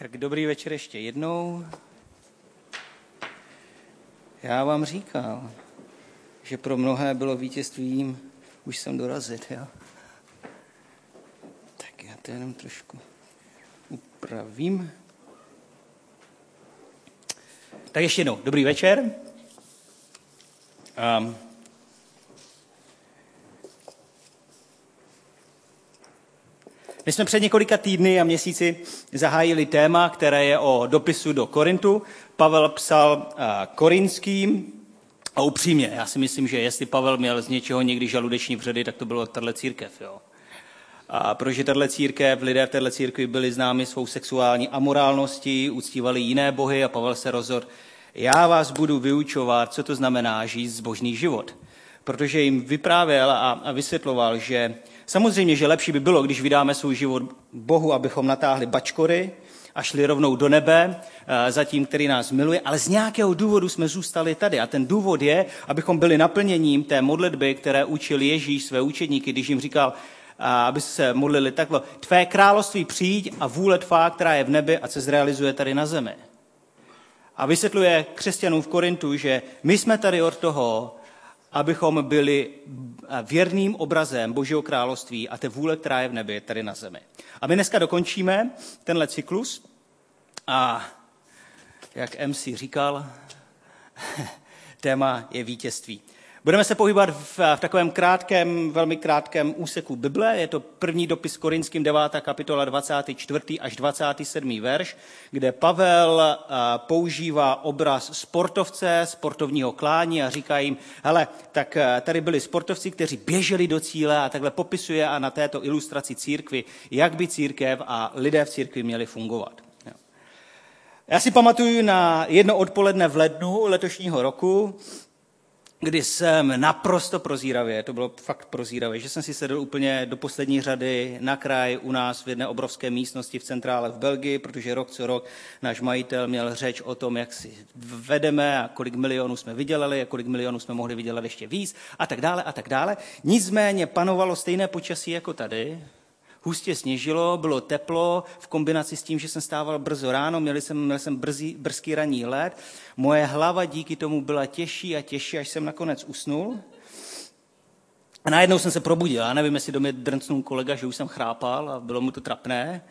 Tak dobrý večer ještě jednou. Já vám říkal, že pro mnohé bylo vítězstvím už sem dorazit, jo? Tak já to jenom trošku upravím. Tak ještě jednou, dobrý večer. Um, My jsme před několika týdny a měsíci zahájili téma, které je o dopisu do Korintu. Pavel psal korinským a upřímně, já si myslím, že jestli Pavel měl z něčeho někdy žaludeční vředy, tak to bylo tahle církev. Jo. A protože tahle církev, lidé v téhle církvi byli známi svou sexuální amorálností, uctívali jiné bohy a Pavel se rozhodl, já vás budu vyučovat, co to znamená žít zbožný život. Protože jim vyprávěl a vysvětloval, že Samozřejmě, že lepší by bylo, když vydáme svůj život Bohu, abychom natáhli bačkory a šli rovnou do nebe eh, za tím, který nás miluje, ale z nějakého důvodu jsme zůstali tady. A ten důvod je, abychom byli naplněním té modlitby, které učil Ježíš své učedníky, když jim říkal, eh, aby se modlili takhle. Tvé království přijď a vůle tvá, která je v nebi a se zrealizuje tady na zemi. A vysvětluje křesťanům v Korintu, že my jsme tady od toho, abychom byli věrným obrazem Božího království a té vůle, která je v nebi, tady na zemi. A my dneska dokončíme tenhle cyklus a jak MC říkal, téma je vítězství. Budeme se pohybovat v, v takovém krátkém, velmi krátkém úseku Bible. Je to první dopis Korinským 9. kapitola 24. až 27. verš, kde Pavel používá obraz sportovce, sportovního klání a říká jim, hele, tak tady byli sportovci, kteří běželi do cíle a takhle popisuje a na této ilustraci církvy, jak by církev a lidé v církvi měli fungovat. Já si pamatuju na jedno odpoledne v lednu letošního roku, kdy jsem naprosto prozíravě, to bylo fakt prozíravě, že jsem si sedl úplně do poslední řady na kraj u nás v jedné obrovské místnosti v centrále v Belgii, protože rok co rok náš majitel měl řeč o tom, jak si vedeme a kolik milionů jsme vydělali a kolik milionů jsme mohli vydělat ještě víc a tak dále a tak dále. Nicméně panovalo stejné počasí jako tady, hustě sněžilo, bylo teplo, v kombinaci s tím, že jsem stával brzo ráno, měl jsem, měl jsem brzí, brzký ranní let. Moje hlava díky tomu byla těžší a těžší, až jsem nakonec usnul. A najednou jsem se probudil. Já nevím, jestli do mě drncnul kolega, že už jsem chrápal a bylo mu to trapné.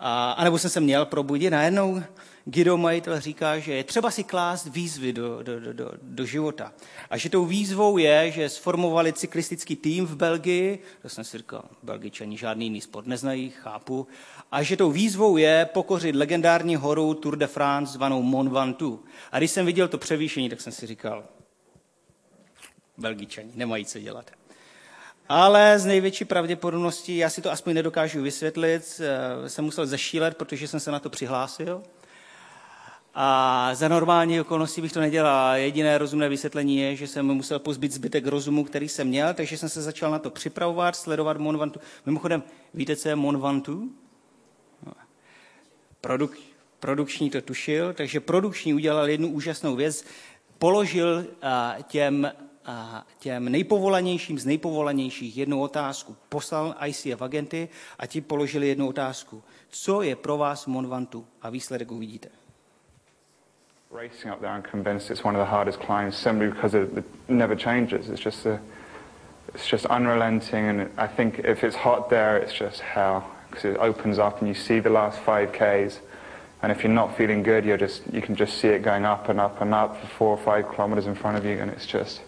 A, anebo jsem se měl probudit. Najednou Guido majitel říká, že je třeba si klást výzvy do, do, do, do, života. A že tou výzvou je, že sformovali cyklistický tým v Belgii, to jsem si říkal, Belgičani žádný jiný sport neznají, chápu, a že tou výzvou je pokořit legendární horu Tour de France zvanou Mont Ventoux. A když jsem viděl to převýšení, tak jsem si říkal, Belgičani nemají co dělat. Ale z největší pravděpodobností, já si to aspoň nedokážu vysvětlit, eh, jsem musel zešílet, protože jsem se na to přihlásil. A za normální okolností bych to nedělal. Jediné rozumné vysvětlení je, že jsem musel pozbít zbytek rozumu, který jsem měl, takže jsem se začal na to připravovat, sledovat Mont Ventoux. Mimochodem, víte, co je Mont Ventoux? Produk, produkční to tušil, takže produkční udělal jednu úžasnou věc. Položil těm, těm nejpovolanějším z nejpovolanějších jednu otázku. Poslal ICF agenty a ti položili jednu otázku. Co je pro vás Mont Ventoux? A výsledek uvidíte. Racing up there, I'm convinced it's one of the hardest climbs simply because it, it never changes. It's just a, it's just unrelenting, and I think if it's hot there, it's just hell because it opens up and you see the last five k's, and if you're not feeling good, you're just you can just see it going up and up and up for four or five kilometers in front of you, and it's just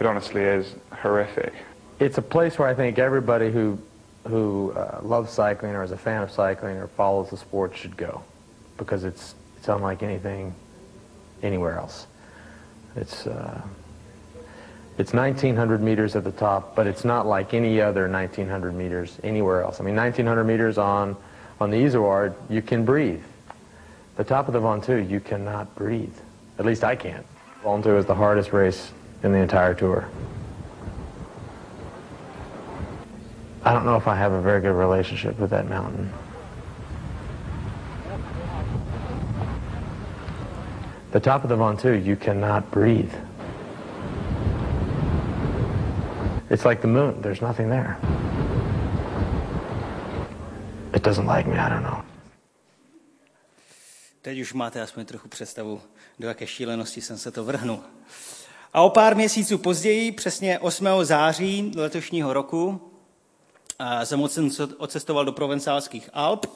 it honestly is horrific. It's a place where I think everybody who who uh, loves cycling or is a fan of cycling or follows the sport should go because it's it's unlike anything anywhere else. It's, uh, it's 1,900 meters at the top, but it's not like any other 1,900 meters anywhere else. I mean, 1,900 meters on, on the Izoard, you can breathe. The top of the Ventoux, you cannot breathe. At least I can't. Ventoux is the hardest race in the entire tour. I don't know if I have a very good relationship with that mountain. The top of the Ventoux, you cannot breathe. It's like the moon. There's nothing there. It doesn't like me. I don't know. Teď už máte aspoň trochu představu, do jaké šílenosti jsem se to vrhnul. A o pár měsíců později, přesně 8. září letošního roku, jsem odcestoval do provencálských Alp.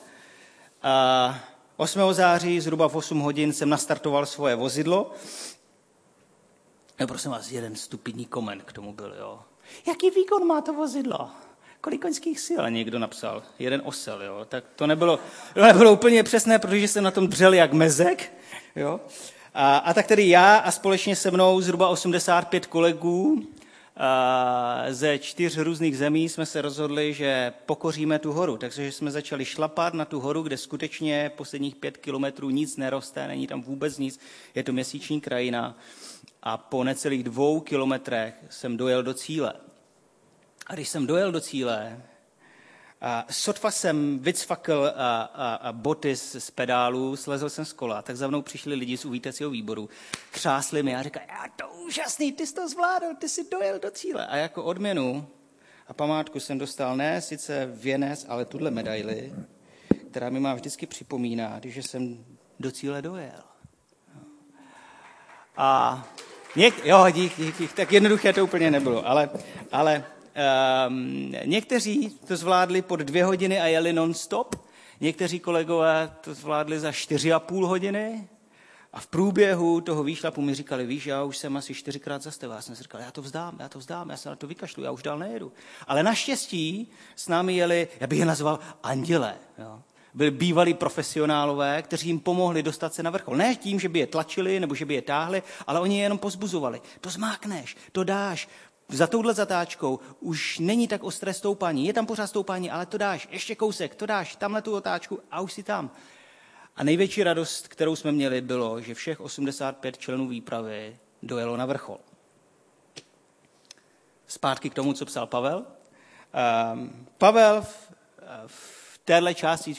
A 8. září zhruba v 8 hodin jsem nastartoval svoje vozidlo. No, prosím vás, jeden stupidní koment k tomu byl, jo. Jaký výkon má to vozidlo? Kolik koňských sil někdo napsal? Jeden osel, jo. Tak to nebylo, to nebylo úplně přesné, protože jsem na tom dřel jak mezek, jo. A, a tak tedy já a společně se mnou zhruba 85 kolegů ze čtyř různých zemí jsme se rozhodli, že pokoříme tu horu. Takže jsme začali šlapat na tu horu, kde skutečně posledních pět kilometrů nic neroste, není tam vůbec nic, je to měsíční krajina. A po necelých dvou kilometrech jsem dojel do cíle. A když jsem dojel do cíle, sotva jsem vycvakl a, a, a boty z, z pedálu, slezl jsem z kola, tak za mnou přišli lidi z uvítacího výboru, třásli mi a říkali, já to úžasný, ty jsi to zvládl, ty jsi dojel do cíle. A jako odměnu a památku jsem dostal ne sice věnec, ale tuhle medaili, která mi má vždycky připomínat, že jsem do cíle dojel. A něk, jo, dík, dík, dík, tak jednoduché to úplně nebylo, ale, ale um, někteří to zvládli pod dvě hodiny a jeli non-stop, někteří kolegové to zvládli za čtyři a půl hodiny a v průběhu toho výšlapu mi říkali, víš, já už jsem asi čtyřikrát zastavil. Já jsem si říkal, já to vzdám, já to vzdám, já se na to vykašlu, já už dál nejedu. Ale naštěstí s námi jeli, já bych je nazval anděle. Jo byli bývalí profesionálové, kteří jim pomohli dostat se na vrchol. Ne tím, že by je tlačili nebo že by je táhli, ale oni je jenom pozbuzovali. To zmákneš, to dáš, za touhle zatáčkou už není tak ostré stoupání. Je tam pořád stoupání, ale to dáš, ještě kousek, to dáš, tamhle tu otáčku a už si tam. A největší radost, kterou jsme měli, bylo, že všech 85 členů výpravy dojelo na vrchol. Zpátky k tomu, co psal Pavel. Um, Pavel v, v téhle části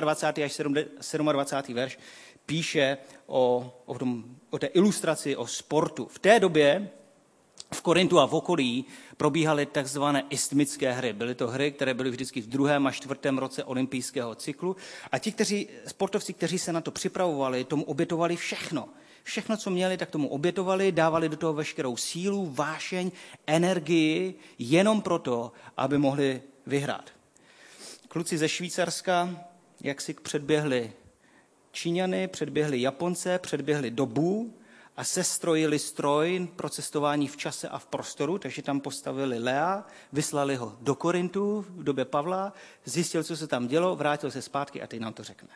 24. až 27. verš píše o, o, tom, o té ilustraci, o sportu. V té době v Korintu a v okolí probíhaly takzvané istmické hry. Byly to hry, které byly vždycky v druhém a čtvrtém roce olympijského cyklu. A ti kteří, sportovci, kteří se na to připravovali, tomu obětovali všechno. Všechno, co měli, tak tomu obětovali, dávali do toho veškerou sílu, vášeň, energii, jenom proto, aby mohli vyhrát. Kluci ze Švýcarska, jak si předběhli Číňany, předběhli Japonce, předběhli dobu, a sestrojili stroj pro cestování v čase a v prostoru, takže tam postavili Lea, vyslali ho do Korintu v době Pavla, zjistil, co se tam dělo, vrátil se zpátky a teď nám to řekne.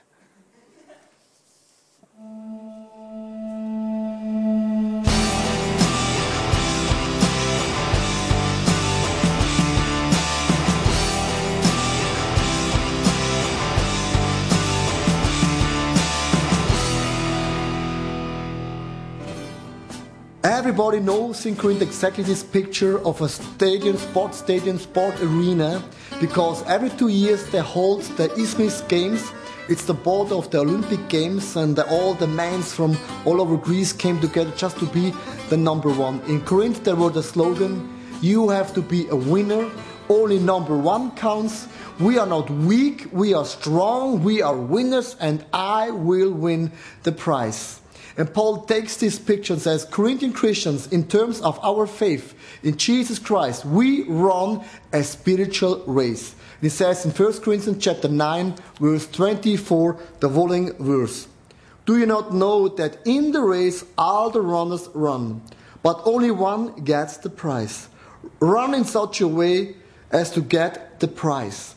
Everybody knows in Corinth exactly this picture of a stadium, sports stadium, sport arena, because every two years they hold the Isthmus Games. It's the border of the Olympic Games, and all the men from all over Greece came together just to be the number one. In Corinth, there was the slogan, "You have to be a winner. Only number one counts. We are not weak. We are strong. We are winners, and I will win the prize." And Paul takes this picture and says, Corinthian Christians, in terms of our faith in Jesus Christ, we run a spiritual race. And he says in 1 Corinthians chapter 9, verse 24, the following verse. Do you not know that in the race all the runners run, but only one gets the prize? Run in such a way as to get the prize.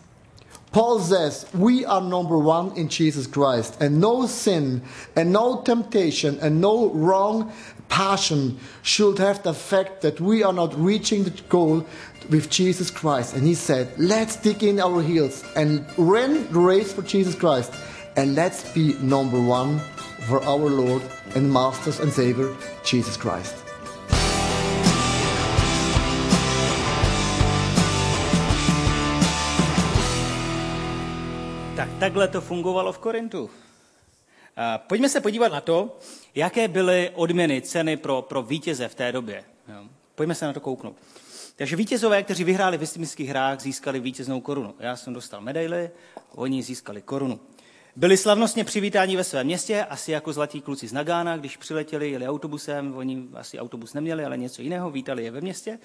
Paul says we are number one in Jesus Christ, and no sin, and no temptation, and no wrong passion should have the effect that we are not reaching the goal with Jesus Christ. And he said, Let's dig in our heels and run the race for Jesus Christ, and let's be number one for our Lord and Master and Savior, Jesus Christ. Takhle to fungovalo v Korintu. Pojďme se podívat na to, jaké byly odměny, ceny pro, pro vítěze v té době. Pojďme se na to kouknout. Takže vítězové, kteří vyhráli v hrách, získali vítěznou korunu. Já jsem dostal medaily, oni získali korunu. Byli slavnostně přivítáni ve svém městě, asi jako zlatí kluci z Nagána, když přiletěli, jeli autobusem, oni asi autobus neměli, ale něco jiného, vítali je ve městě.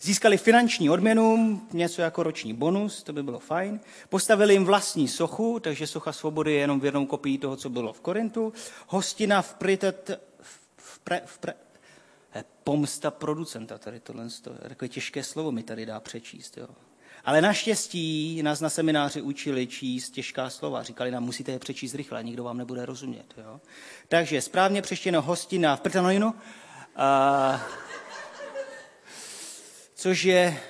Získali finanční odměnu, něco jako roční bonus, to by bylo fajn. Postavili jim vlastní sochu, takže socha svobody je jenom věrnou kopií toho, co bylo v Korintu. Hostina v Pritet, v pre, v pre, je pomsta producenta, tady tohle, to takové těžké slovo mi tady dá přečíst. Jo. Ale naštěstí nás na semináři učili číst těžká slova. Říkali nám, musíte je přečíst rychle, nikdo vám nebude rozumět. Jo? Takže správně přeštěno hostina v Prtanojnu, a, což je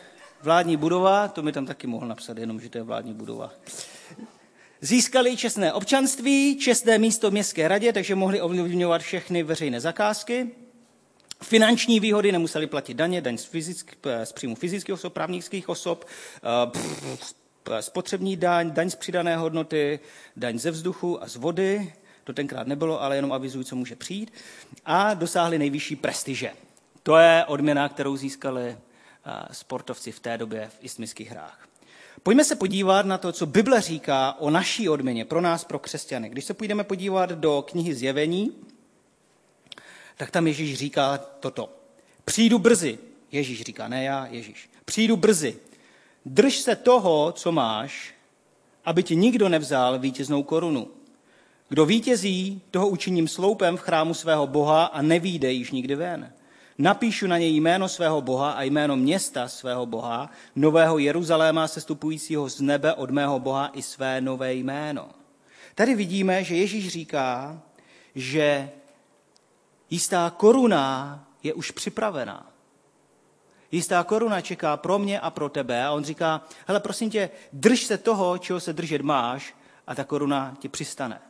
vládní budova, to mi tam taky mohl napsat, jenom, že to je vládní budova. Získali čestné občanství, čestné místo v městské radě, takže mohli ovlivňovat všechny veřejné zakázky. Finanční výhody nemuseli platit daně, daň z, fyzick, z příjmu fyzických osob, právnických osob, eh, spotřební daň, daň z přidané hodnoty, daň ze vzduchu a z vody, to tenkrát nebylo, ale jenom avizují, co může přijít, a dosáhli nejvyšší prestiže. To je odměna, kterou získali eh, sportovci v té době v istmických hrách. Pojďme se podívat na to, co Bible říká o naší odměně pro nás, pro křesťany. Když se půjdeme podívat do knihy Zjevení, tak tam Ježíš říká toto. Přijdu brzy. Ježíš říká, ne já, Ježíš. Přijdu brzy. Drž se toho, co máš, aby ti nikdo nevzal vítěznou korunu. Kdo vítězí, toho učiním sloupem v chrámu svého Boha a nevíde již nikdy ven. Napíšu na něj jméno svého Boha a jméno města svého Boha, nového Jeruzaléma sestupujícího z nebe od mého Boha i své nové jméno. Tady vidíme, že Ježíš říká, že Jistá koruna je už připravená. Jistá koruna čeká pro mě a pro tebe. A on říká, hele, prosím tě, drž se toho, čeho se držet máš a ta koruna ti přistane.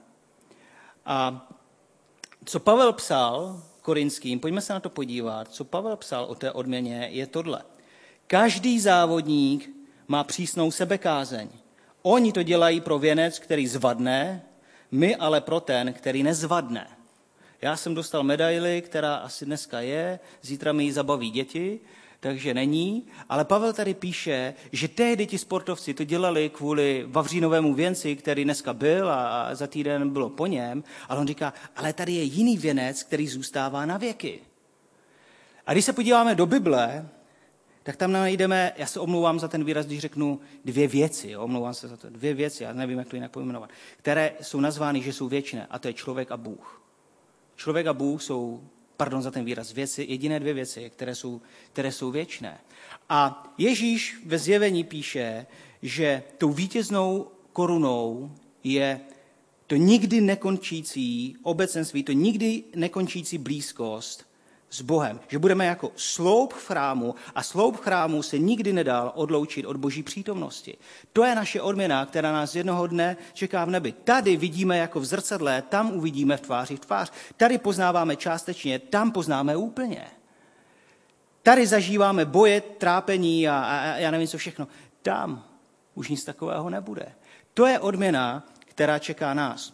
A co Pavel psal korinským, pojďme se na to podívat, co Pavel psal o té odměně, je tohle. Každý závodník má přísnou sebekázeň. Oni to dělají pro věnec, který zvadne, my ale pro ten, který nezvadne. Já jsem dostal medaili, která asi dneska je, zítra mi ji zabaví děti, takže není. Ale Pavel tady píše, že tehdy ti sportovci to dělali kvůli Vavřínovému věnci, který dneska byl a za týden bylo po něm. Ale on říká, ale tady je jiný věnec, který zůstává na věky. A když se podíváme do Bible, tak tam najdeme, já se omlouvám za ten výraz, když řeknu dvě věci, jo, omlouvám se za to, dvě věci, já nevím, jak to jinak pojmenovat, které jsou nazvány, že jsou věčné, a to je člověk a Bůh. Člověk a Bůh jsou, pardon za ten výraz, věci, jediné dvě věci, které jsou, které jsou věčné. A Ježíš ve zjevení píše, že tou vítěznou korunou je to nikdy nekončící obecenství, to nikdy nekončící blízkost s Bohem. Že budeme jako sloup chrámu a sloup chrámu se nikdy nedal odloučit od boží přítomnosti. To je naše odměna, která nás jednoho dne čeká v nebi. Tady vidíme jako v zrcadle, tam uvidíme v tváři v tvář. Tady poznáváme částečně, tam poznáme úplně. Tady zažíváme boje, trápení a, a, a já nevím co všechno. Tam už nic takového nebude. To je odměna, která čeká nás.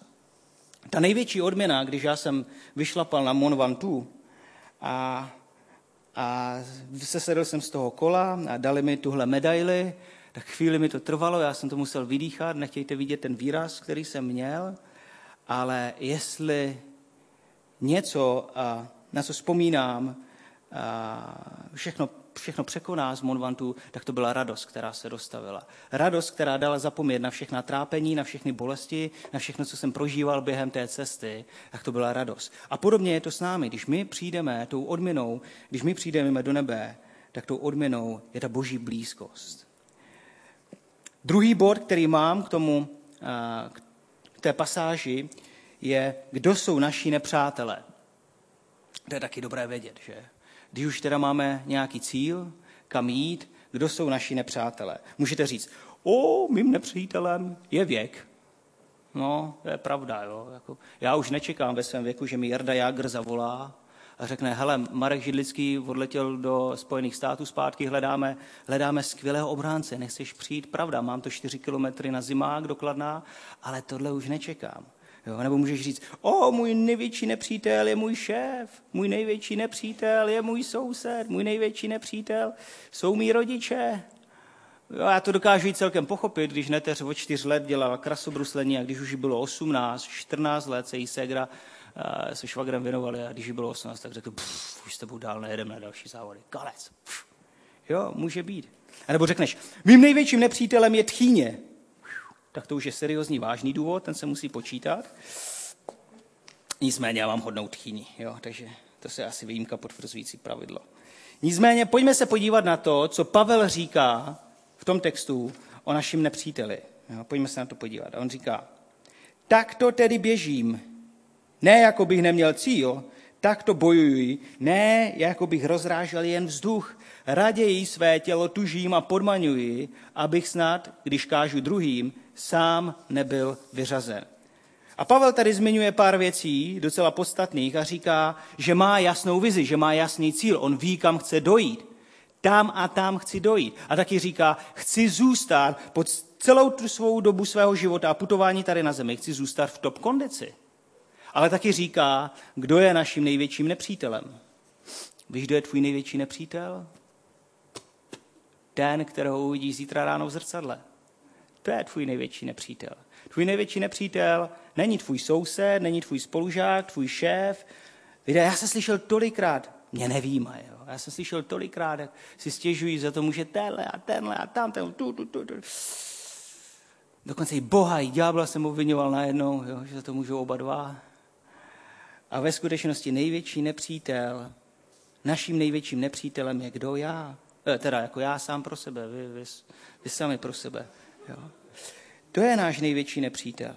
Ta největší odměna, když já jsem vyšlapal na Mon Ventoux, a, a sesedl jsem z toho kola a dali mi tuhle medaili, tak chvíli mi to trvalo, já jsem to musel vydýchat, nechtějte vidět ten výraz, který jsem měl, ale jestli něco, na co vzpomínám, všechno všechno překoná z Monvantu, tak to byla radost, která se dostavila. Radost, která dala zapomnět na všechna trápení, na všechny bolesti, na všechno, co jsem prožíval během té cesty, tak to byla radost. A podobně je to s námi. Když my přijdeme tou odměnou, když my přijdeme do nebe, tak tou odměnou je ta boží blízkost. Druhý bod, který mám k tomu, k té pasáži, je, kdo jsou naši nepřátelé. To je taky dobré vědět, že? Když už teda máme nějaký cíl, kam jít, kdo jsou naši nepřátelé. Můžete říct, o, mým nepřítelem je věk. No, to je pravda, jo. Jako, já už nečekám ve svém věku, že mi Jarda Jágr zavolá a řekne, hele, Marek Židlický odletěl do Spojených států zpátky, hledáme, hledáme skvělého obránce, nechceš přijít, pravda, mám to 4 kilometry na zimák dokladná, ale tohle už nečekám. Jo? Nebo můžeš říct, o, můj největší nepřítel je můj šéf, můj největší nepřítel je můj soused, můj největší nepřítel jsou mý rodiče. Jo, já to dokážu i celkem pochopit, když neteř od čtyř let dělala krasobruslení a když už jí bylo 18, 14 let se jí segra uh, se švagrem věnovali a když jí bylo 18, tak řekl, už s tebou dál nejedeme na další závody. Kalec. Pff. Jo, může být. A nebo řekneš, mým největším nepřítelem je tchýně. Tak to už je seriózní vážný důvod, ten se musí počítat. Nicméně já mám hodnou tchýni, jo, takže to je asi výjimka potvrzující pravidlo. Nicméně pojďme se podívat na to, co Pavel říká v tom textu o našem nepříteli. Jo, pojďme se na to podívat. A on říká, tak to tedy běžím, ne jako bych neměl cíl, tak to bojuji, ne jako bych rozrážel jen vzduch. Raději své tělo tužím a podmaňuji, abych snad, když kážu druhým, sám nebyl vyřazen. A Pavel tady zmiňuje pár věcí, docela podstatných, a říká, že má jasnou vizi, že má jasný cíl. On ví, kam chce dojít. Tam a tam chci dojít. A taky říká, chci zůstat pod celou tu svou dobu svého života a putování tady na zemi, chci zůstat v top kondici. Ale taky říká, kdo je naším největším nepřítelem. Víš, kdo je tvůj největší nepřítel? Ten, kterého uvidíš zítra ráno v zrcadle. To je tvůj největší nepřítel. Tvůj největší nepřítel není tvůj soused, není tvůj spolužák, tvůj šéf. Víte, já jsem slyšel tolikrát, mě nevíme, jo. Já jsem slyšel tolikrát, jak si stěžují za to, že tenhle a tenhle a tam, ten, tu, tu, tu, tu. Dokonce i Boha, i ďábla jsem obvinoval najednou, jo, že za to můžou oba dva. A ve skutečnosti největší nepřítel, naším největším nepřítelem je kdo já. E, teda jako já sám pro sebe, vy, vy, vy sami pro sebe. Jo. To je náš největší nepřítel.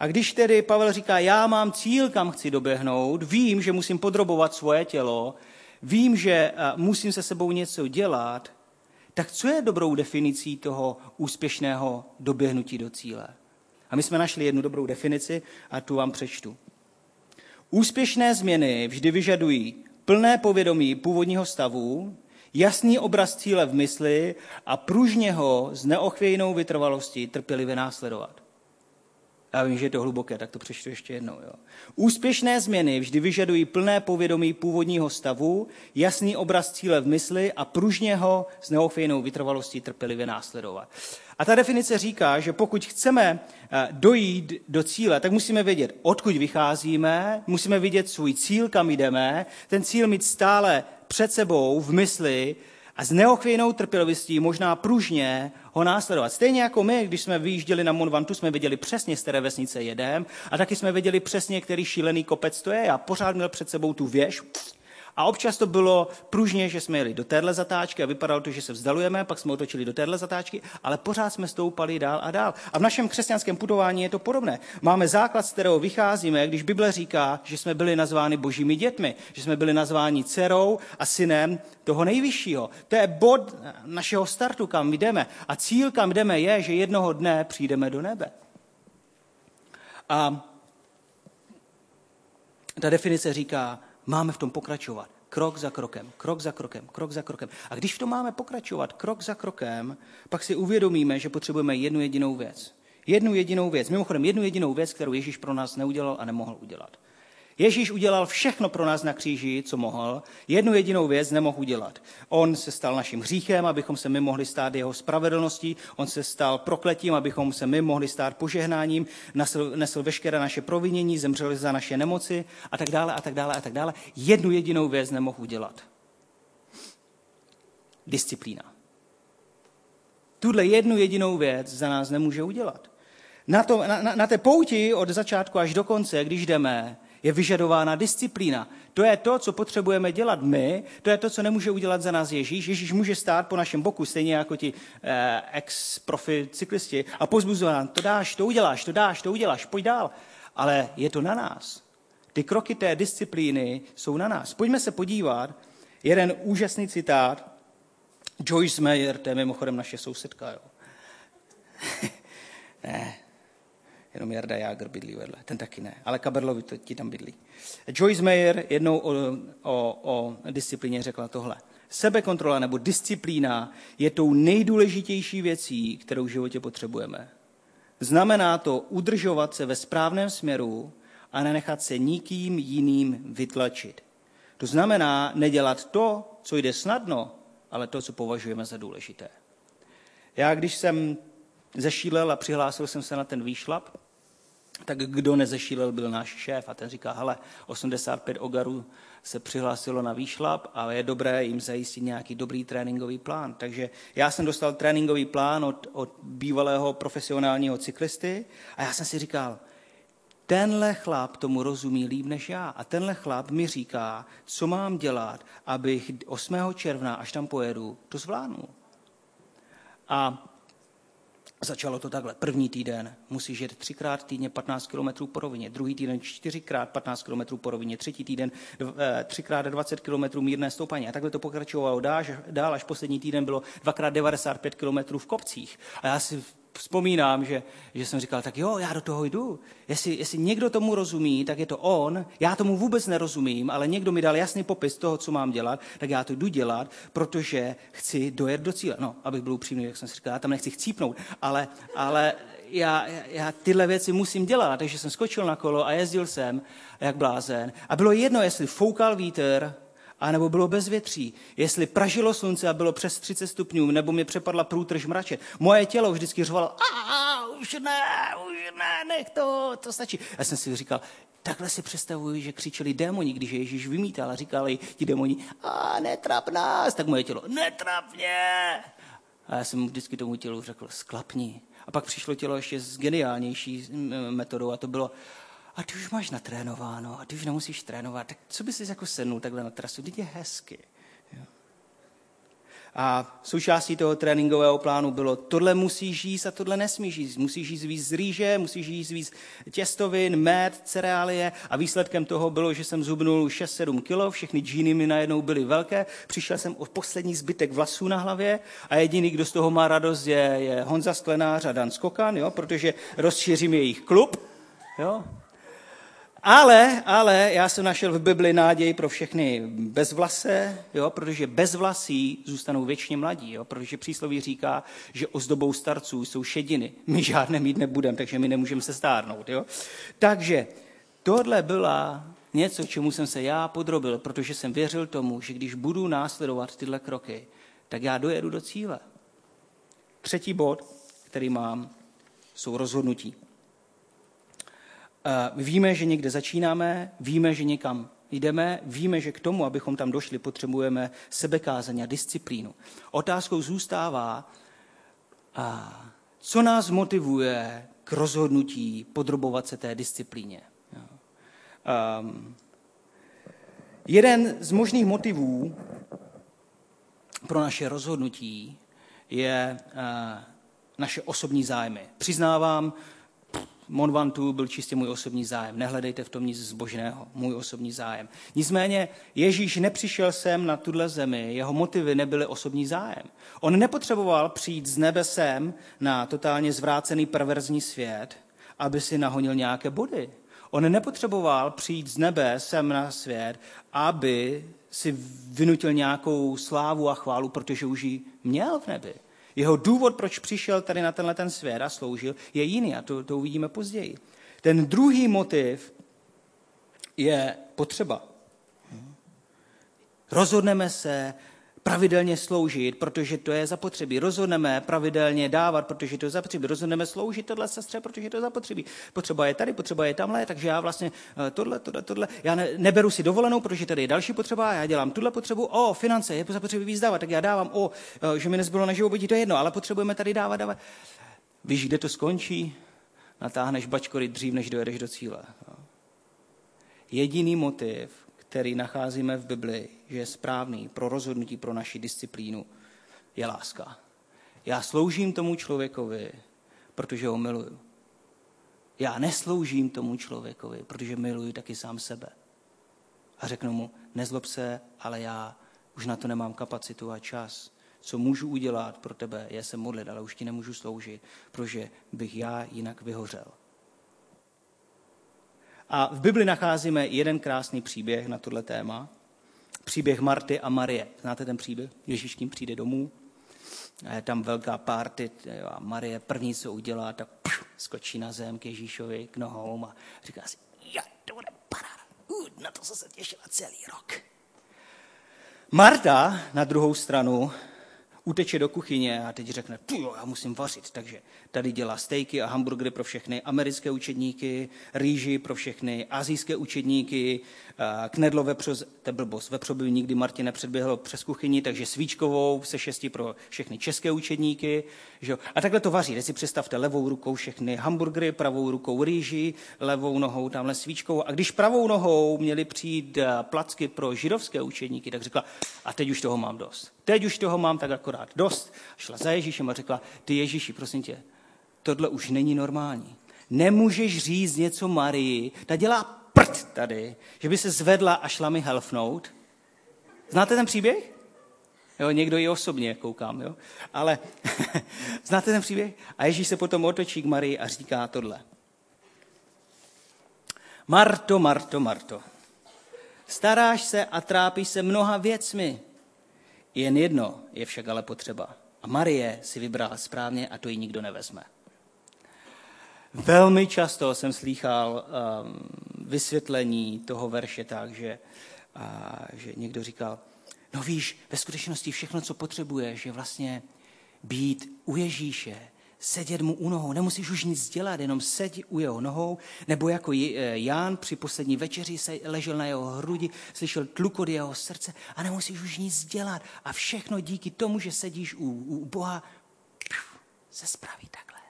A když tedy Pavel říká, já mám cíl, kam chci doběhnout, vím, že musím podrobovat svoje tělo, vím, že musím se sebou něco dělat, tak co je dobrou definicí toho úspěšného doběhnutí do cíle? A my jsme našli jednu dobrou definici a tu vám přečtu. Úspěšné změny vždy vyžadují plné povědomí původního stavu, jasný obraz cíle v mysli a pružně ho s neochvějnou vytrvalostí trpělivě následovat. Já vím, že je to hluboké, tak to přečtu ještě jednou. Jo. Úspěšné změny vždy vyžadují plné povědomí původního stavu, jasný obraz cíle v mysli a pružně ho s neochvějnou vytrvalostí trpělivě následovat. A ta definice říká, že pokud chceme eh, dojít do cíle, tak musíme vědět, odkud vycházíme, musíme vidět svůj cíl, kam jdeme, ten cíl mít stále před sebou v mysli a s neochvějnou trpělivostí možná pružně ho následovat. Stejně jako my, když jsme vyjížděli na Monvantu, jsme věděli přesně, z které vesnice jedem a taky jsme věděli přesně, který šílený kopec to je. Já pořád měl před sebou tu věž, a občas to bylo pružně, že jsme jeli do téhle zatáčky a vypadalo to, že se vzdalujeme, pak jsme otočili do téhle zatáčky, ale pořád jsme stoupali dál a dál. A v našem křesťanském putování je to podobné. Máme základ, z kterého vycházíme, když Bible říká, že jsme byli nazváni božími dětmi, že jsme byli nazváni dcerou a synem toho nejvyššího. To je bod našeho startu, kam jdeme. A cíl, kam jdeme, je, že jednoho dne přijdeme do nebe. A ta definice říká, máme v tom pokračovat. Krok za krokem, krok za krokem, krok za krokem. A když v tom máme pokračovat krok za krokem, pak si uvědomíme, že potřebujeme jednu jedinou věc. Jednu jedinou věc. Mimochodem, jednu jedinou věc, kterou Ježíš pro nás neudělal a nemohl udělat. Ježíš udělal všechno pro nás na kříži, co mohl. Jednu jedinou věc nemohl udělat. On se stal naším hříchem, abychom se my mohli stát jeho spravedlností. On se stal prokletím, abychom se my mohli stát požehnáním. Nesl, nesl veškeré naše provinění, zemřel za naše nemoci a tak dále a tak dále a tak dále. Jednu jedinou věc nemohl udělat. Disciplína. Tuhle jednu jedinou věc za nás nemůže udělat. Na, to, na, na, na té pouti od začátku až do konce, když jdeme, je vyžadována disciplína. To je to, co potřebujeme dělat my, to je to, co nemůže udělat za nás Ježíš. Ježíš může stát po našem boku, stejně jako ti eh, ex-profi cyklisti a pozbuzovat to dáš, to uděláš, to dáš, to uděláš, pojď dál. Ale je to na nás. Ty kroky té disciplíny jsou na nás. Pojďme se podívat, jeden úžasný citát, Joyce Meyer, to je mimochodem naše sousedka, jo. ne, jenom Jarda Jágr bydlí vedle, ten taky ne, ale Kaberlovi to, ti tam bydlí. Joyce Meyer jednou o, o, o disciplíně řekla tohle. Sebekontrola nebo disciplína je tou nejdůležitější věcí, kterou v životě potřebujeme. Znamená to udržovat se ve správném směru a nenechat se nikým jiným vytlačit. To znamená nedělat to, co jde snadno, ale to, co považujeme za důležité. Já, když jsem zešílel a přihlásil jsem se na ten výšlap, tak kdo nezešílel, byl náš šéf a ten říká, hele, 85 ogarů se přihlásilo na výšlap a je dobré jim zajistit nějaký dobrý tréninkový plán. Takže já jsem dostal tréninkový plán od, od bývalého profesionálního cyklisty a já jsem si říkal, tenhle chlap tomu rozumí líp než já. A tenhle chlap mi říká, co mám dělat, abych 8. června, až tam pojedu, to zvládnu. A Začalo to takhle. První týden musíš jet třikrát týdně 15 km po rovině, druhý týden čtyřikrát 15 km po rovině, třetí týden eh, třikrát 20 km mírné stoupání. A takhle to pokračovalo dál, dál, až poslední týden bylo dvakrát 95 km v kopcích. A já si vzpomínám, že, že jsem říkal, tak jo, já do toho jdu. Jestli, jestli někdo tomu rozumí, tak je to on. Já tomu vůbec nerozumím, ale někdo mi dal jasný popis toho, co mám dělat, tak já to jdu dělat, protože chci dojet do cíle. No, abych byl upřímný, jak jsem si říkal, já tam nechci chcípnout, ale, ale já, já tyhle věci musím dělat. Takže jsem skočil na kolo a jezdil jsem jak blázen. A bylo jedno, jestli foukal vítr, a nebo bylo bezvětří, jestli pražilo slunce a bylo přes 30 stupňů, nebo mě přepadla průtrž mrače. Moje tělo vždycky řvalo, a už ne, už ne, nech to, to stačí. Já jsem si říkal, takhle si představuji, že křičeli démoni, když Ježíš vymítal a říkali ti démoni, a netrap nás, tak moje tělo, netrap mě. A já jsem vždycky tomu tělu řekl, sklapni. A pak přišlo tělo ještě s geniálnější metodou a to bylo, a ty už máš natrénováno a ty už nemusíš trénovat, tak co bys jako sednul takhle na trasu, teď je hezky. A součástí toho tréninkového plánu bylo, tohle musíš jíst a tohle nesmíš jíst. Musíš jíst víc z rýže, musíš jíst víc těstovin, med, cereálie a výsledkem toho bylo, že jsem zhubnul 6-7 kilo, všechny džíny mi najednou byly velké, přišel jsem o poslední zbytek vlasů na hlavě a jediný, kdo z toho má radost, je, je Honza Sklenář a Dan Skokan, jo, protože rozšířím jejich klub. Jo. Ale, ale já jsem našel v Bibli náději pro všechny bezvlase, jo, protože bezvlasí zůstanou věčně mladí, jo, protože přísloví říká, že ozdobou starců jsou šediny. My žádné mít nebudeme, takže my nemůžeme se stárnout. Jo. Takže tohle byla něco, čemu jsem se já podrobil, protože jsem věřil tomu, že když budu následovat tyhle kroky, tak já dojedu do cíle. Třetí bod, který mám, jsou rozhodnutí. Víme, že někde začínáme, víme, že někam jdeme, víme, že k tomu, abychom tam došli, potřebujeme sebekázání a disciplínu. Otázkou zůstává, co nás motivuje k rozhodnutí podrobovat se té disciplíně. Um, jeden z možných motivů pro naše rozhodnutí je uh, naše osobní zájmy. Přiznávám, Monvantu byl čistě můj osobní zájem. Nehledejte v tom nic zbožného, můj osobní zájem. Nicméně Ježíš nepřišel sem na tuhle zemi, jeho motivy nebyly osobní zájem. On nepotřeboval přijít z nebe sem na totálně zvrácený perverzní svět, aby si nahonil nějaké body. On nepotřeboval přijít z nebe sem na svět, aby si vynutil nějakou slávu a chválu, protože už ji měl v nebi. Jeho důvod, proč přišel tady na tenhle ten svět a sloužil, je jiný a to, to uvidíme později. Ten druhý motiv je potřeba. Rozhodneme se pravidelně sloužit, protože to je zapotřebí. Rozhodneme pravidelně dávat, protože to je zapotřebí. Rozhodneme sloužit tohle sestře, protože to je zapotřebí. Potřeba je tady, potřeba je tamhle, takže já vlastně eh, tohle, tohle, tohle. Já ne, neberu si dovolenou, protože tady je další potřeba, já dělám tuhle potřebu. O, finance, je zapotřebí víc dávat, tak já dávám. O, eh, že mi nezbylo na životě, to je jedno, ale potřebujeme tady dávat, dávat. Víš, kde to skončí? Natáhneš bačkory dřív, než dojedeš do cíle. Jediný motiv, který nacházíme v Bibli, že je správný pro rozhodnutí pro naši disciplínu, je láska. Já sloužím tomu člověkovi, protože ho miluju. Já nesloužím tomu člověkovi, protože miluji taky sám sebe. A řeknu mu, nezlob se, ale já už na to nemám kapacitu a čas. Co můžu udělat pro tebe, je se modlit, ale už ti nemůžu sloužit, protože bych já jinak vyhořel. A v Bibli nacházíme jeden krásný příběh na tohle téma. Příběh Marty a Marie. Znáte ten příběh? Ježíš tím přijde domů. A je tam velká party a Marie první, co udělá, tak pš, skočí na zem k Ježíšovi, k nohou a říká si, ja, to bude paráda. Uh, na to se těšila celý rok. Marta na druhou stranu uteče do kuchyně a teď řekne, jo, já musím vařit. Takže tady dělá stejky a hamburgery pro všechny americké učedníky, rýži pro všechny azijské učedníky, knedlo vepřo, to blbost, vepřo by nikdy Martin nepředběhl přes kuchyni, takže svíčkovou se šesti pro všechny české učedníky. Že? A takhle to vaří. Teď si představte levou rukou všechny hamburgery, pravou rukou rýži, levou nohou tamhle svíčkou. A když pravou nohou měli přijít placky pro židovské učedníky, tak řekla, a teď už toho mám dost. Teď už toho mám tak akorát dost. Šla za Ježíšem a řekla, ty Ježíši, prosím tě, tohle už není normální. Nemůžeš říct něco Marii, ta dělá prd tady, že by se zvedla a šla mi helfnout. Znáte ten příběh? Jo, někdo i osobně koukám, jo? Ale znáte ten příběh? A Ježíš se potom otočí k Marii a říká tohle. Marto, Marto, Marto, staráš se a trápíš se mnoha věcmi. Jen jedno je však ale potřeba. A Marie si vybrala správně a to ji nikdo nevezme. Velmi často jsem slýchal um, vysvětlení toho verše tak, že, že někdo říkal, no víš, ve skutečnosti všechno, co potřebuješ, je vlastně být u Ježíše, sedět mu u nohou, nemusíš už nic dělat, jenom seď u jeho nohou, nebo jako eh, Ján při poslední večeři se ležel na jeho hrudi, slyšel tluk od jeho srdce a nemusíš už nic dělat. A všechno díky tomu, že sedíš u, u Boha, se spraví takhle.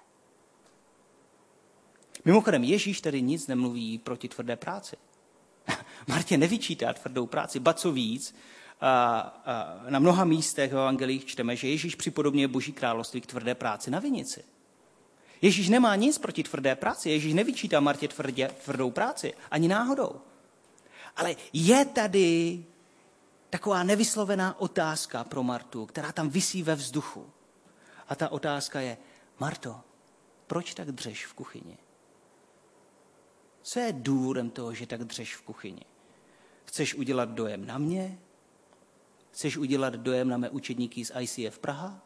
Mimochodem, Ježíš tady nic nemluví proti tvrdé práci. Martě nevyčítá tvrdou práci, ba co víc, na mnoha místech v evangelích čteme, že Ježíš připodobně Boží království k tvrdé práci na vinici. Ježíš nemá nic proti tvrdé práci. Ježíš nevyčítá Martě tvrdě, tvrdou práci. Ani náhodou. Ale je tady taková nevyslovená otázka pro Martu, která tam visí ve vzduchu. A ta otázka je, Marto, proč tak dřeš v kuchyni? Co je důvodem toho, že tak dřeš v kuchyni? Chceš udělat dojem na mě? Chceš udělat dojem na mé učedníky z ICF Praha?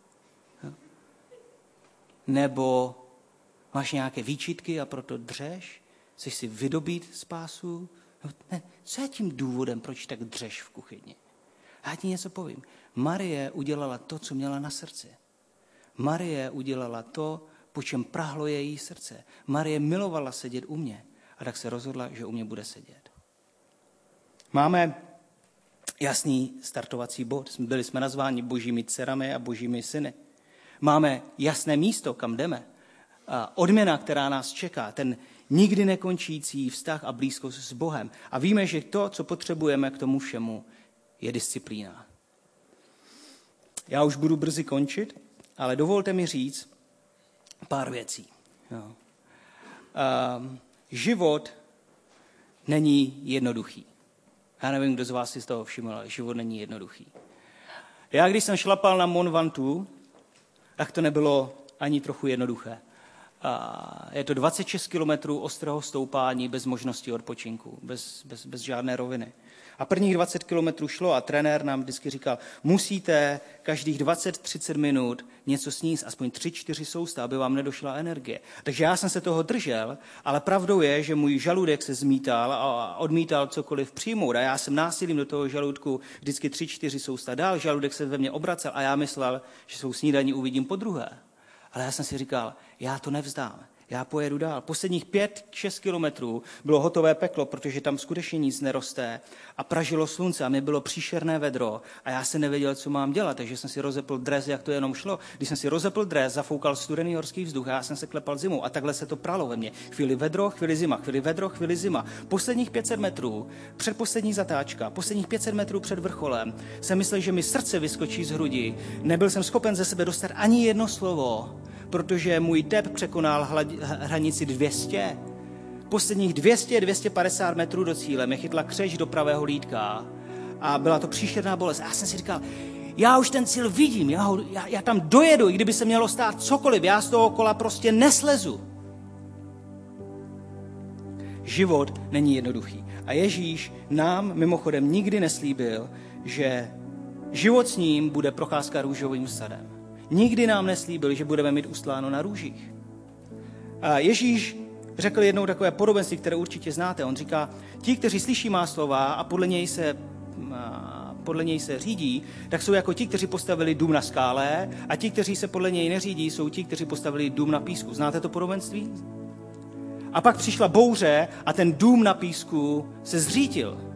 Nebo máš nějaké výčitky a proto dřeš? Chceš si vydobít spásu? Ne. Co je tím důvodem, proč tak dřeš v kuchyni? Já ti něco povím. Marie udělala to, co měla na srdci. Marie udělala to, po čem prahlo její srdce. Marie milovala sedět u mě a tak se rozhodla, že u mě bude sedět. Máme jasný startovací bod. Byli jsme nazváni božími dcerami a božími syny. Máme jasné místo, kam jdeme. A odměna, která nás čeká, ten nikdy nekončící vztah a blízkost s Bohem. A víme, že to, co potřebujeme k tomu všemu, je disciplína. Já už budu brzy končit, ale dovolte mi říct pár věcí. Jo. Uh, život není jednoduchý. Já nevím, kdo z vás si z toho všiml, ale život není jednoduchý. Já, když jsem šlapal na Mont Ventoux, tak to nebylo ani trochu jednoduché. A je to 26 kilometrů ostrého stoupání bez možnosti odpočinku, bez, bez, bez žádné roviny. A prvních 20 kilometrů šlo a trenér nám vždycky říkal, musíte každých 20-30 minut něco sníst, aspoň 3-4 sousta, aby vám nedošla energie. Takže já jsem se toho držel, ale pravdou je, že můj žaludek se zmítal a odmítal cokoliv přijmout. A já jsem násilím do toho žaludku vždycky 3-4 sousta dal, žaludek se ve mně obracel a já myslel, že svou snídaní uvidím po druhé. Ale já jsem si říkal, já to nevzdám já pojedu dál. Posledních pět, šest kilometrů bylo hotové peklo, protože tam skutečně nic neroste a pražilo slunce a mě bylo příšerné vedro a já se nevěděl, co mám dělat, takže jsem si rozepl dres, jak to jenom šlo. Když jsem si rozepl dres, zafoukal studený horský vzduch a já jsem se klepal zimou a takhle se to pralo ve mně. Chvíli vedro, chvíli zima, chvíli vedro, chvíli zima. Posledních 500 metrů, předposlední zatáčka, posledních 500 metrů před vrcholem, jsem myslel, že mi srdce vyskočí z hrudi. Nebyl jsem schopen ze sebe dostat ani jedno slovo protože můj tep překonal hranici 200. Posledních 200-250 metrů do cíle mě chytla křeč do pravého lítka a byla to příšerná bolest. A já jsem si říkal, já už ten cíl vidím, já, ho, já, já tam dojedu, i kdyby se mělo stát cokoliv, já z toho kola prostě neslezu. Život není jednoduchý. A Ježíš nám mimochodem nikdy neslíbil, že život s ním bude procházka růžovým sadem. Nikdy nám neslíbil, že budeme mít ustláno na růžích. A Ježíš řekl jednou takové podobenství, které určitě znáte. On říká, ti, kteří slyší má slova a podle něj se podle něj se řídí, tak jsou jako ti, kteří postavili dům na skále a ti, kteří se podle něj neřídí, jsou ti, kteří postavili dům na písku. Znáte to podobenství? A pak přišla bouře a ten dům na písku se zřítil.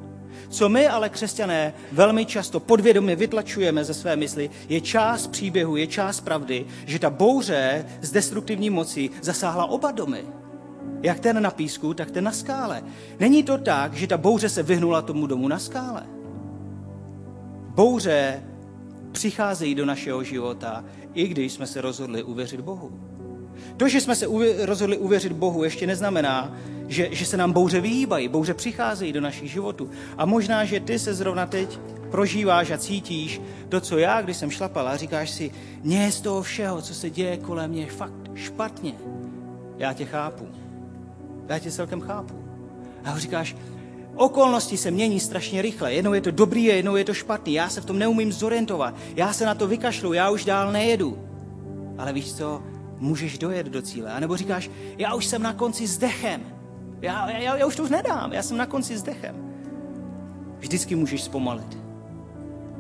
Co my ale křesťané velmi často podvědomě vytlačujeme ze své mysli, je část příběhu, je část pravdy, že ta bouře z destruktivní moci zasáhla oba domy. Jak ten na písku, tak ten na skále. Není to tak, že ta bouře se vyhnula tomu domu na skále. Bouře přicházejí do našeho života, i když jsme se rozhodli uvěřit Bohu. To, že jsme se uvě- rozhodli uvěřit Bohu, ještě neznamená, že, že se nám bouře vyhýbají, bouře přicházejí do našich životů. A možná, že ty se zrovna teď prožíváš a cítíš to, co já, když jsem šlapala, říkáš si, mě je z toho všeho, co se děje kolem mě, fakt špatně. Já tě chápu. Já tě celkem chápu. A říkáš, okolnosti se mění strašně rychle. Jednou je to dobrý, jednou je to špatný. Já se v tom neumím zorientovat. Já se na to vykašlu, já už dál nejedu. Ale víš co, můžeš dojet do cíle. A nebo říkáš, já už jsem na konci s dechem. Já, já, já už to už nedám, já jsem na konci s dechem. Vždycky můžeš zpomalit.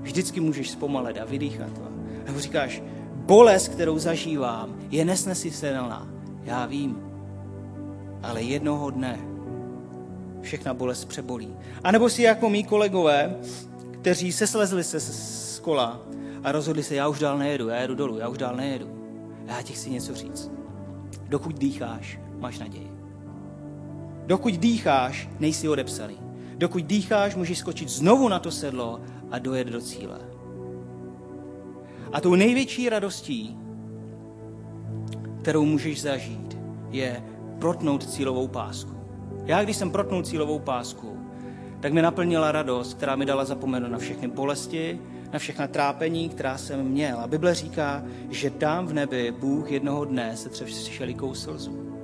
Vždycky můžeš zpomalit a vydýchat. A nebo říkáš, bolest, kterou zažívám, je nesnesitelná. Já vím. Ale jednoho dne všechna bolest přebolí. A nebo si jako mý kolegové, kteří se slezli se z kola a rozhodli se, já už dál nejedu, já jedu dolů, já už dál nejedu. Já ti chci něco říct. Dokud dýcháš, máš naději. Dokud dýcháš, nejsi odepsaný. Dokud dýcháš, můžeš skočit znovu na to sedlo a dojet do cíle. A tou největší radostí, kterou můžeš zažít, je protnout cílovou pásku. Já, když jsem protnul cílovou pásku, tak mi naplnila radost, která mi dala zapomenout na všechny bolesti, na všechna trápení, která jsem měl. A Bible říká, že tam v nebi Bůh jednoho dne se tře všelikou slzu.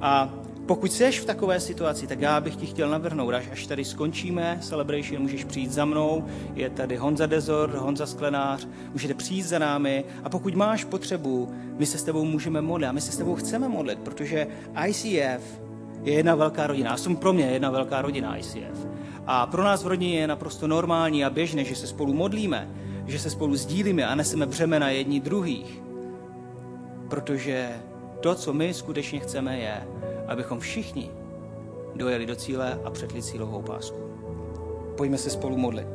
A pokud jsi v takové situaci, tak já bych ti chtěl navrhnout, až, až tady skončíme celebration, můžeš přijít za mnou, je tady Honza Dezor, Honza Sklenář, můžete přijít za námi a pokud máš potřebu, my se s tebou můžeme modlit a my se s tebou chceme modlit, protože ICF je jedna velká rodina. A jsem pro mě jedna velká rodina ICF. A pro nás v rodině je naprosto normální a běžné, že se spolu modlíme, že se spolu sdílíme a neseme břemena jední druhých. Protože to, co my skutečně chceme, je, abychom všichni dojeli do cíle a přetli cílovou pásku. Pojďme se spolu modlit.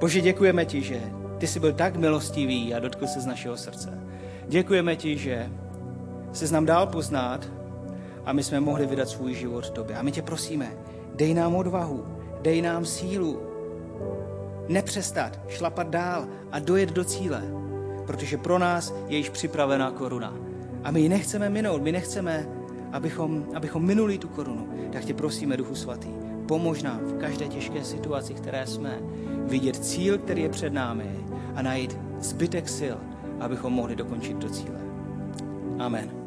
Bože, děkujeme ti, že ty jsi byl tak milostivý a dotkl se z našeho srdce. Děkujeme ti, že jsi nám dál poznat a my jsme mohli vydat svůj život tobě. A my tě prosíme, dej nám odvahu, dej nám sílu, nepřestat, šlapat dál a dojet do cíle, protože pro nás je již připravená koruna. A my ji nechceme minout, my nechceme, abychom, abychom minuli tu korunu. Tak tě prosíme, Duchu Svatý, pomož nám v každé těžké situaci, které jsme, vidět cíl, který je před námi a najít zbytek sil, abychom mohli dokončit do cíle. Amen.